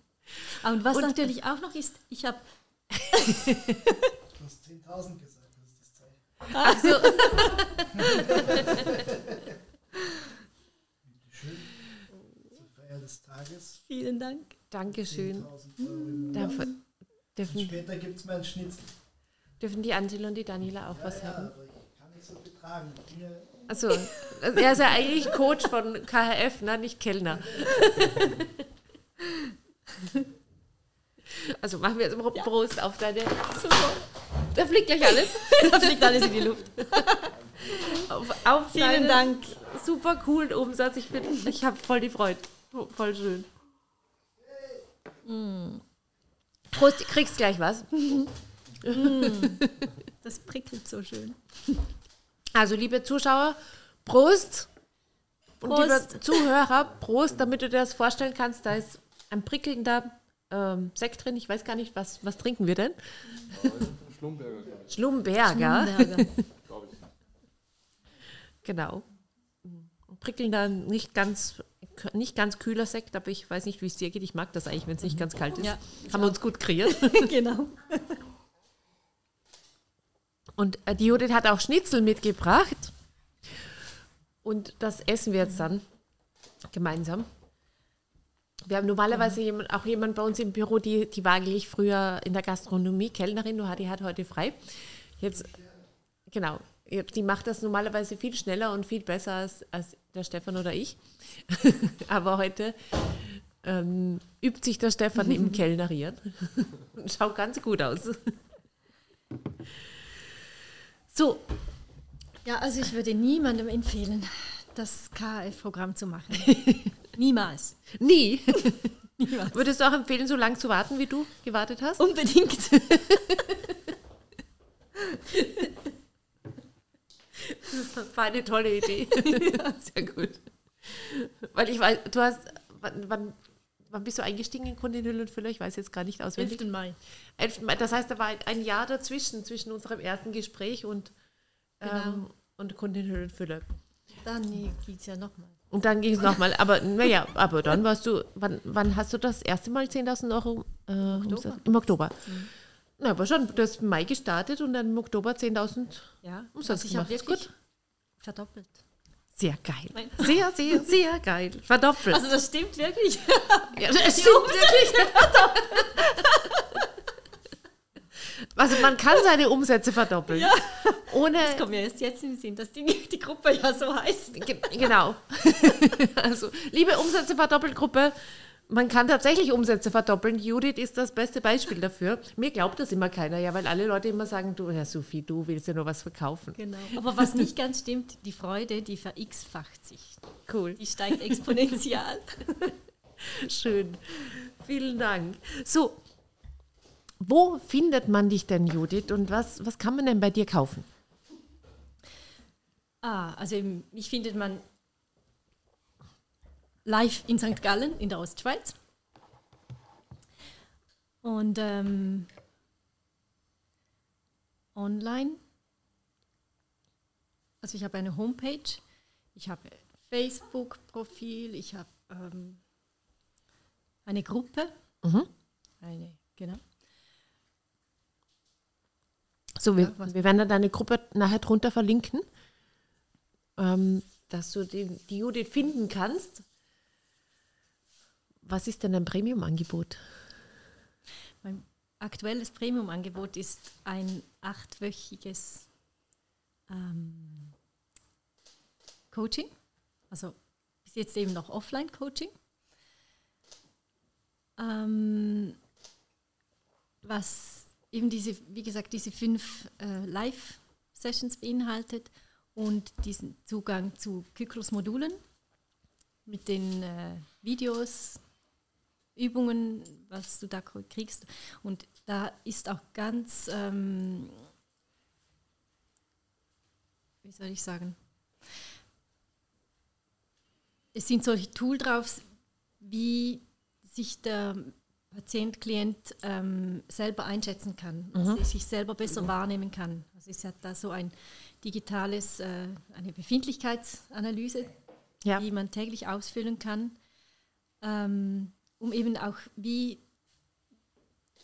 Ah, Und was Und- natürlich auch noch ist, ich habe Du hast 10.000 gesagt, das ist das Zeichen. Bitte schön. Zur Feier des Tages. vielen Dank. Dankeschön. 10.000 Euro im Monat. Dafür Und dürfen, später gibt es meinen Schnitzel. dürfen die Angela und die Daniela auch Ja, was ja, haben? aber ich kann nicht so viel tragen. Ich bin ja Also, er ist ja eigentlich Coach von KHF, ne? nicht Kellner. Also machen wir jetzt überhaupt Prost auf deine. Da fliegt gleich alles. da fliegt alles in die Luft. Auf, auf Vielen deinen Dank. Super coolen Umsatz. Ich, bin- ich habe voll die Freude. Voll schön. Prost, du kriegst gleich was. Das prickelt so schön. Also, liebe Zuschauer, Prost. Und Prost. liebe Zuhörer, Prost, damit du dir das vorstellen kannst, da ist ein prickelnder ähm, Sekt drin. Ich weiß gar nicht, was, was trinken wir denn? Schlumberger. Schlumberger. Schlumberger. Genau. Ein Prickelnder, nicht ganz, nicht ganz kühler Sekt, aber ich weiß nicht, wie es dir geht. Ich mag das eigentlich, wenn es nicht ganz kalt ist. Ja, Haben wir uns gut kreiert. genau. Und äh, die Judith hat auch Schnitzel mitgebracht. Und das essen wir jetzt dann gemeinsam. Wir haben normalerweise jemand, auch jemand bei uns im Büro, die, die war eigentlich früher in der Gastronomie, Kellnerin, nur die hat heute frei. Jetzt, genau, die macht das normalerweise viel schneller und viel besser als, als der Stefan oder ich. Aber heute ähm, übt sich der Stefan im Kellnerieren und schaut ganz gut aus. So, Ja, also ich würde niemandem empfehlen, das KF-Programm zu machen. Niemals. Nie. Niemals. Würdest du auch empfehlen, so lange zu warten, wie du gewartet hast? Unbedingt. Das war eine tolle Idee. Sehr gut. Weil ich weiß, du hast, wann, wann, wann bist du eingestiegen in Kundin Hüll und Füller? Ich weiß jetzt gar nicht auswendig. 11. Mai. 11. Mai. Das heißt, da war ein- Jahr dazwischen, zwischen unserem ersten Gespräch und, ähm, Genau. und Kundin Hüll und Füller. Dann geht es ja nochmal. Und dann ging es nochmal. Aber naja, aber dann warst du, wann, wann hast du das erste Mal 10.000 Euro? Äh, Umsatz? Im Oktober. Na, aber schon, du hast im Mai gestartet und dann im Oktober 10.000 Ja, Umsatz also ich gemacht. Ist wirklich gut. verdoppelt. Sehr geil. Nein. Sehr, sehr, sehr geil. Verdoppelt. Also das stimmt wirklich. ja, das stimmt wirklich. Also man kann seine Umsätze verdoppeln. Ja. Ohne. Das kommt mir erst jetzt in den Sinn, dass die, die Gruppe ja so heißt. Ge- Genau. Also, liebe Umsätze verdoppeln Gruppe, man kann tatsächlich Umsätze verdoppeln. Judith ist das beste Beispiel dafür. Mir glaubt das immer keiner, ja, weil alle Leute immer sagen, du, Herr Sophie, du willst ja nur was verkaufen. Genau. Aber was nicht ganz stimmt, die Freude, die ver-x-facht sich. Cool. Die steigt exponentiell. Schön. Vielen Dank. So, wo findet man dich denn, Judith, und was, was kann man denn bei dir kaufen? ah, also mich findet man live in St. Gallen in der Ostschweiz. Und ähm, online. Also ich habe eine Homepage, ich habe Facebook-Profil, ich habe ähm, eine Gruppe. Mhm. Eine, genau. So, wir, Ja, wir werden dann deine Gruppe nachher drunter verlinken, ähm, dass du die, die Judith finden kannst. Was ist denn ein Premium-Angebot? Mein aktuelles Premium-Angebot ist ein achtwöchiges ähm, Coaching, also bis jetzt eben noch Offline-Coaching, ähm, was eben diese, wie gesagt, diese fünf äh, Live-Sessions beinhaltet und diesen Zugang zu Kyklus-Modulen mit den äh, Videos, Übungen, was du da kriegst. Und da ist auch ganz, ähm, wie soll ich sagen, es sind solche Tool drauf, wie sich der Patient, Klient ähm, selber einschätzen kann, er sich selber besser wahrnehmen kann. Also es hat da so ein digitales, äh, eine Befindlichkeitsanalyse, Ja. die man täglich ausfüllen kann, ähm, um eben auch wie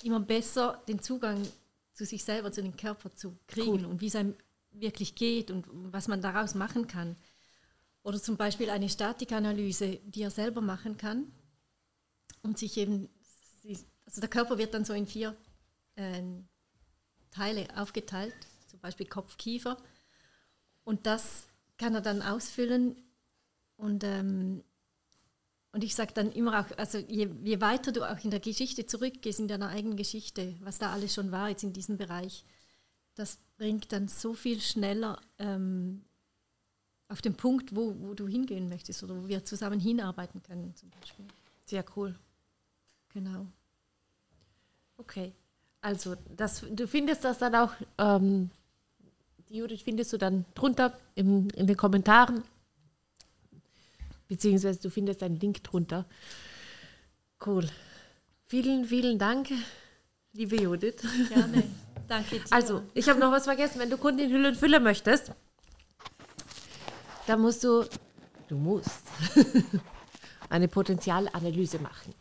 immer besser den Zugang zu sich selber, zu dem Körper zu kriegen und wie es einem wirklich geht und was man daraus machen kann. Oder zum Beispiel eine Statikanalyse, die er selber machen kann und sich eben, also der Körper wird dann so in vier äh, Teile aufgeteilt, zum Beispiel Kopf, Kiefer. Und das kann er dann ausfüllen und, ähm, und ich sage dann immer auch, also je, je weiter du auch in der Geschichte zurückgehst, in deiner eigenen Geschichte, was da alles schon war jetzt in diesem Bereich, das bringt dann so viel schneller ähm, auf den Punkt, wo, wo du hingehen möchtest oder wo wir zusammen hinarbeiten können zum Beispiel. Sehr cool. Genau. Okay. Also, das, du findest das dann auch, ähm, die Judith findest du dann drunter im, in den Kommentaren, beziehungsweise du findest einen Link drunter. Cool. Vielen, vielen Dank, liebe Judith. Gerne. Danke dir. Also, ich habe noch was vergessen. Wenn du Kunden in Hülle und Fülle möchtest, dann musst du, du musst eine Potenzialanalyse machen.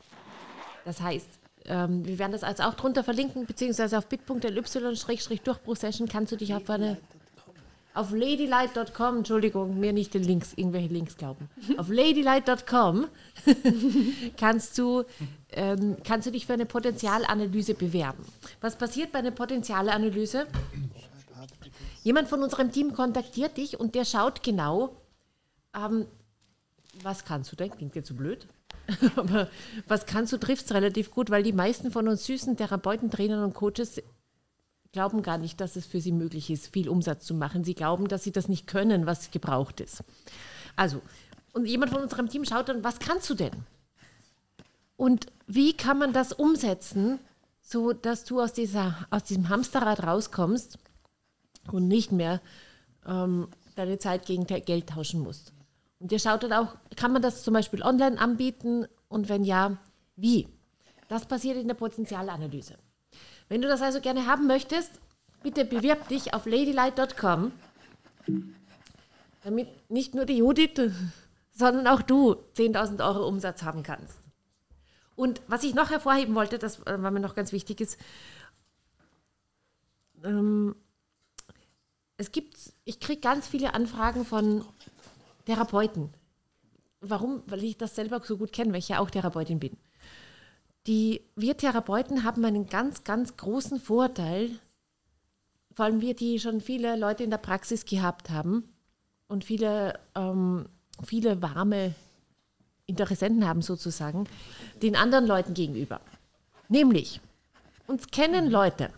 Das heißt, ähm, wir werden das als auch drunter verlinken, beziehungsweise auf bit.ly-durchbruchsession kannst du dich auf eine auf ladylight.com, Entschuldigung, mir nicht den Links, irgendwelche Links glauben. Auf ladylight.com kannst du, ähm, kannst du dich für eine Potenzialanalyse bewerben. Was passiert bei einer Potenzialanalyse? Jemand von unserem Team kontaktiert dich und der schaut genau, ähm, was kannst du denn? Klingt jetzt so blöd. Aber was kannst du, trifft es relativ gut, weil die meisten von uns süßen Therapeuten, Trainern und Coaches glauben gar nicht, dass es für sie möglich ist, viel Umsatz zu machen. Sie glauben, dass sie das nicht können, was gebraucht ist. Also, Und jemand von unserem Team schaut dann, was kannst du denn? Und wie kann man das umsetzen, so dass du aus, dieser, aus diesem Hamsterrad rauskommst und nicht mehr ähm, deine Zeit gegen Geld tauschen musst? Und ihr schaut dann auch, kann man das zum Beispiel online anbieten und wenn ja, wie? Das passiert in der Potenzialanalyse. Wenn du das also gerne haben möchtest, bitte bewirb dich auf ladylight.com, damit nicht nur die Judith, sondern auch du 10.000 Euro Umsatz haben kannst. Und was ich noch hervorheben wollte, das äh, war mir noch ganz wichtig, ist, ähm, es gibt, ich kriege ganz viele Anfragen von Therapeuten. Warum? Weil ich das selber so gut kenne, weil ich ja auch Therapeutin bin. Die, wir Therapeuten haben einen ganz, ganz großen Vorteil, vor allem wir, die schon viele Leute in der Praxis gehabt haben und viele, ähm, viele warme Interessenten haben sozusagen, den anderen Leuten gegenüber. Nämlich, uns kennen Leute.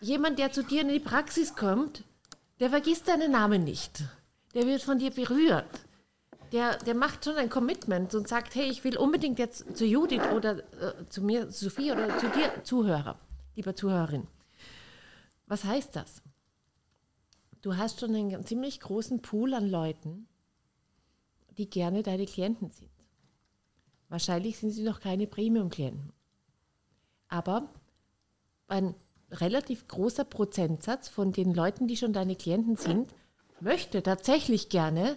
Jemand, der zu dir in die Praxis kommt, der vergisst deinen Namen nicht. Der wird von dir berührt. Der, der macht schon ein Commitment und sagt, hey, ich will unbedingt jetzt zu Judith oder äh, zu mir, Sophie oder zu dir, Zuhörer, lieber Zuhörerin. Was heißt das? Du hast schon einen ziemlich großen Pool an Leuten, die gerne deine Klienten sind. Wahrscheinlich sind sie noch keine Premium-Klienten. Aber ein relativ großer Prozentsatz von den Leuten, die schon deine Klienten sind, möchte tatsächlich gerne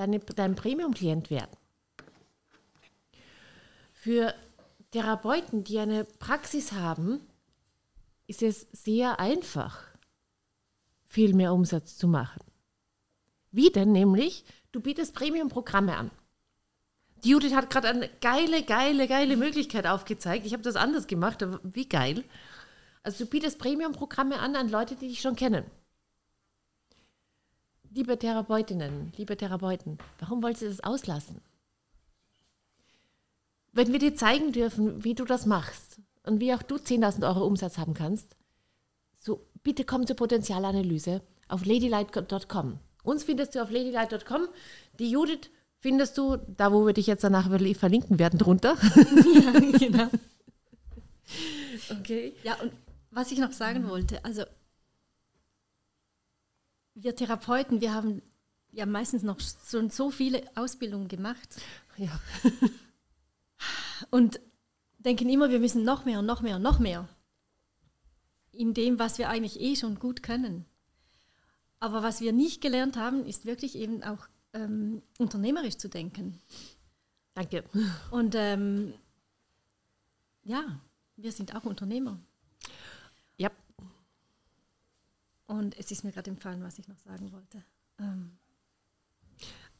deine, dein Premium-Klient werden. Für Therapeuten, die eine Praxis haben, ist es sehr einfach, viel mehr Umsatz zu machen. Wie denn nämlich? Du bietest Premium-Programme an. Die Judith hat gerade eine geile, geile, geile Möglichkeit aufgezeigt. Ich habe das anders gemacht, aber wie geil. Also du bietest Premium-Programme an an Leute, die dich schon kennen. Liebe Therapeutinnen, liebe Therapeuten, warum wollt ihr das auslassen? Wenn wir dir zeigen dürfen, wie du das machst und wie auch du 10.000 Euro Umsatz haben kannst, so bitte komm zur Potenzialanalyse auf ladylight.com. Uns findest du auf ladylight.com. Die Judith findest du da, wo wir dich jetzt danach verlinken werden, drunter. ja, genau. Okay. Ja, und was ich noch sagen wollte, also wir Therapeuten, wir haben ja meistens noch schon so viele Ausbildungen gemacht. Ja. und denken immer, wir müssen noch mehr und noch mehr und noch mehr in dem, was wir eigentlich eh schon gut können. Aber was wir nicht gelernt haben, ist wirklich eben auch ähm, unternehmerisch zu denken. Danke. Und ähm, ja, wir sind auch Unternehmer. Ja. Und es ist mir gerade empfallen, was ich noch sagen wollte. Ähm.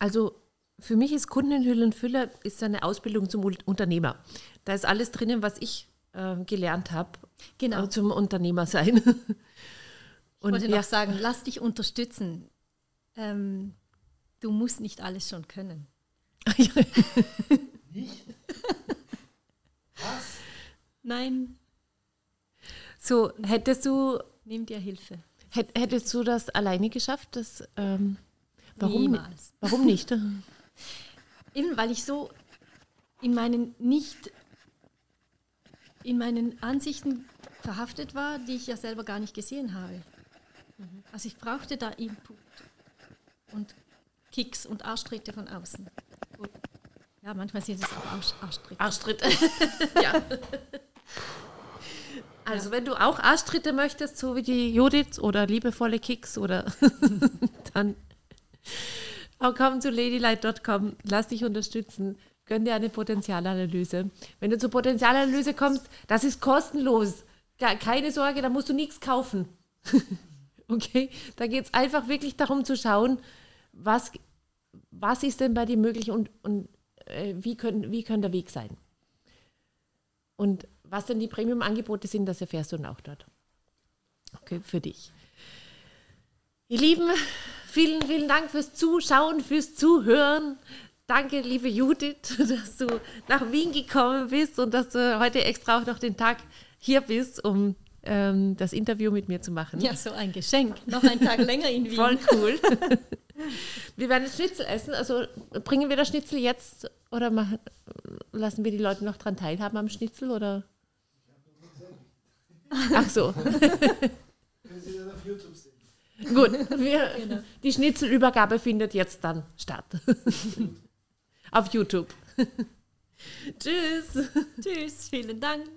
Also für mich ist Kundenhülle Füller ist eine Ausbildung zum Unternehmer. Da ist alles drinnen, was ich äh, gelernt habe genau. Zum Unternehmer sein. Und ich wollte ja. noch sagen, lass dich unterstützen. Ähm, du musst nicht alles schon können. nicht? Was? Nein. So, hättest du. Nimm dir Hilfe. Hättest du das alleine geschafft? Das, ähm, warum, Niemals. Warum nicht? Eben, weil ich so in meinen nicht in meinen Ansichten verhaftet war, die ich ja selber gar nicht gesehen habe. Mhm. Also ich brauchte da Input und Kicks und Arschtritte von außen. Ja, manchmal sind es auch Arsch, Arschtritte. Arschtritte. ja. Also wenn du auch Arschtritte möchtest, so wie die Judith oder liebevolle Kicks oder dann komm zu ladylight.com, lass dich unterstützen, gönn dir eine Potenzialanalyse. Wenn du zur Potenzialanalyse kommst, das ist kostenlos. Keine Sorge, da musst du nichts kaufen. Okay, da geht es einfach wirklich darum zu schauen, was, was ist denn bei dir möglich und, und äh, wie, können, wie kann der Weg sein. Und was denn die Premium-Angebote sind, das erfährst du dann auch dort. Okay, für dich. Ihr Lieben, vielen, vielen Dank fürs Zuschauen, fürs Zuhören. Danke, liebe Judith, dass du nach Wien gekommen bist und dass du heute extra auch noch den Tag hier bist, um ähm, das Interview mit mir zu machen. Ja, so ein Geschenk. Noch einen Tag länger in Wien. Voll cool. Wir werden Schnitzel essen. Also bringen wir das Schnitzel jetzt oder machen, lassen wir die Leute noch dran teilhaben am Schnitzel? Oder? Ach so. Können Sie das auf YouTube sehen? Gut, wir, die Schnitzelübergabe findet jetzt dann statt. Auf YouTube. Tschüss. Tschüss, vielen Dank.